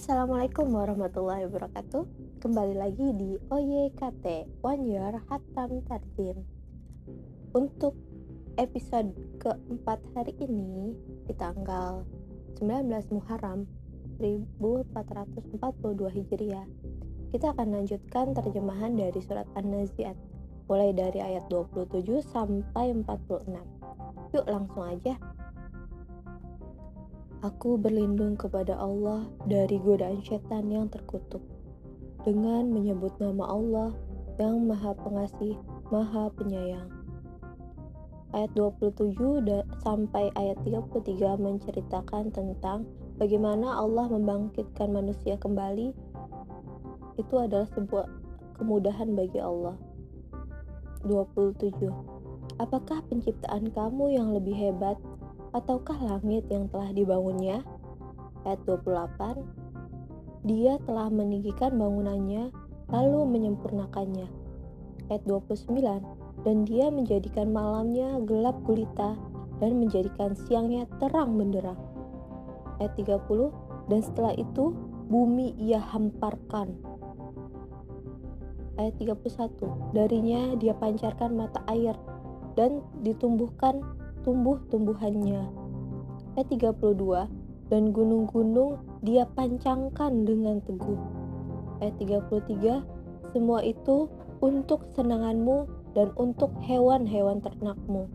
Assalamualaikum warahmatullahi wabarakatuh. Kembali lagi di OYKT One Year Hatam Tarjim. Untuk episode keempat hari ini Di tanggal 19 Muharram 1442 Hijriah Kita akan lanjutkan terjemahan dari surat An-Nazi'at Mulai dari ayat 27 sampai 46 Yuk langsung aja Aku berlindung kepada Allah dari godaan setan yang terkutuk dengan menyebut nama Allah yang Maha Pengasih, Maha Penyayang. Ayat 27 sampai ayat 33 menceritakan tentang bagaimana Allah membangkitkan manusia kembali. Itu adalah sebuah kemudahan bagi Allah. 27. Apakah penciptaan kamu yang lebih hebat ataukah langit yang telah dibangunnya? Ayat 28 Dia telah meninggikan bangunannya lalu menyempurnakannya. Ayat 29 Dan dia menjadikan malamnya gelap gulita dan menjadikan siangnya terang benderang. Ayat 30 Dan setelah itu bumi ia hamparkan. Ayat 31 Darinya dia pancarkan mata air dan ditumbuhkan tumbuh-tumbuhannya. Ayat 32, dan gunung-gunung dia pancangkan dengan teguh. Ayat 33, semua itu untuk senanganmu dan untuk hewan-hewan ternakmu.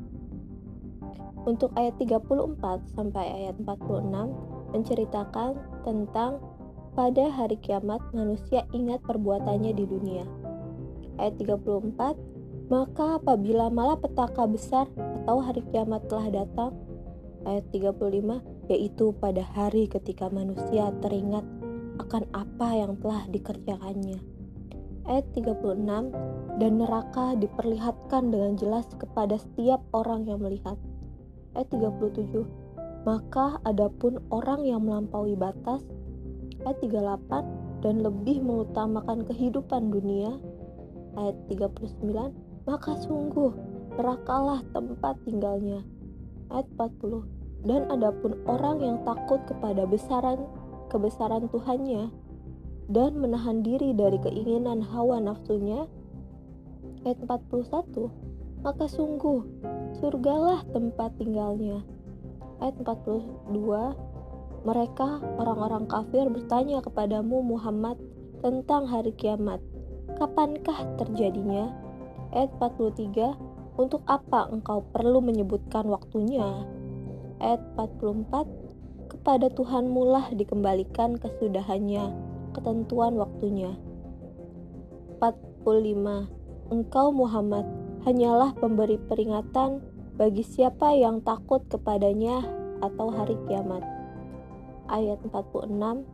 Untuk ayat 34 sampai ayat 46 menceritakan tentang pada hari kiamat manusia ingat perbuatannya di dunia. Ayat 34 maka apabila malapetaka besar atau hari kiamat telah datang, ayat 35, yaitu pada hari ketika manusia teringat akan apa yang telah dikerjakannya. Ayat 36, dan neraka diperlihatkan dengan jelas kepada setiap orang yang melihat. Ayat 37, maka adapun orang yang melampaui batas, ayat 38, dan lebih mengutamakan kehidupan dunia, ayat 39, maka sungguh nerakalah tempat tinggalnya. Ayat 40. Dan adapun orang yang takut kepada besaran kebesaran Tuhannya dan menahan diri dari keinginan hawa nafsunya. Ayat 41. Maka sungguh surgalah tempat tinggalnya. Ayat 42. Mereka orang-orang kafir bertanya kepadamu Muhammad tentang hari kiamat. Kapankah terjadinya? Ayat 43 Untuk apa engkau perlu menyebutkan waktunya? Ayat 44 Kepada Tuhanmu lah dikembalikan kesudahannya, ketentuan waktunya. 45 Engkau Muhammad hanyalah pemberi peringatan bagi siapa yang takut kepadanya atau hari kiamat. Ayat 46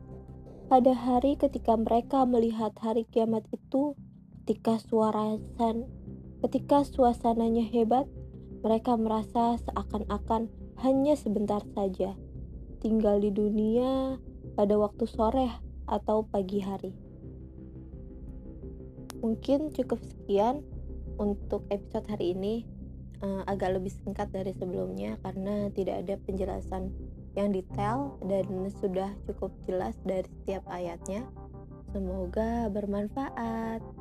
Pada hari ketika mereka melihat hari kiamat itu, ketika suara Ketika suasananya hebat, mereka merasa seakan-akan hanya sebentar saja tinggal di dunia pada waktu sore atau pagi hari. Mungkin cukup sekian untuk episode hari ini. Uh, agak lebih singkat dari sebelumnya karena tidak ada penjelasan yang detail dan sudah cukup jelas dari setiap ayatnya. Semoga bermanfaat.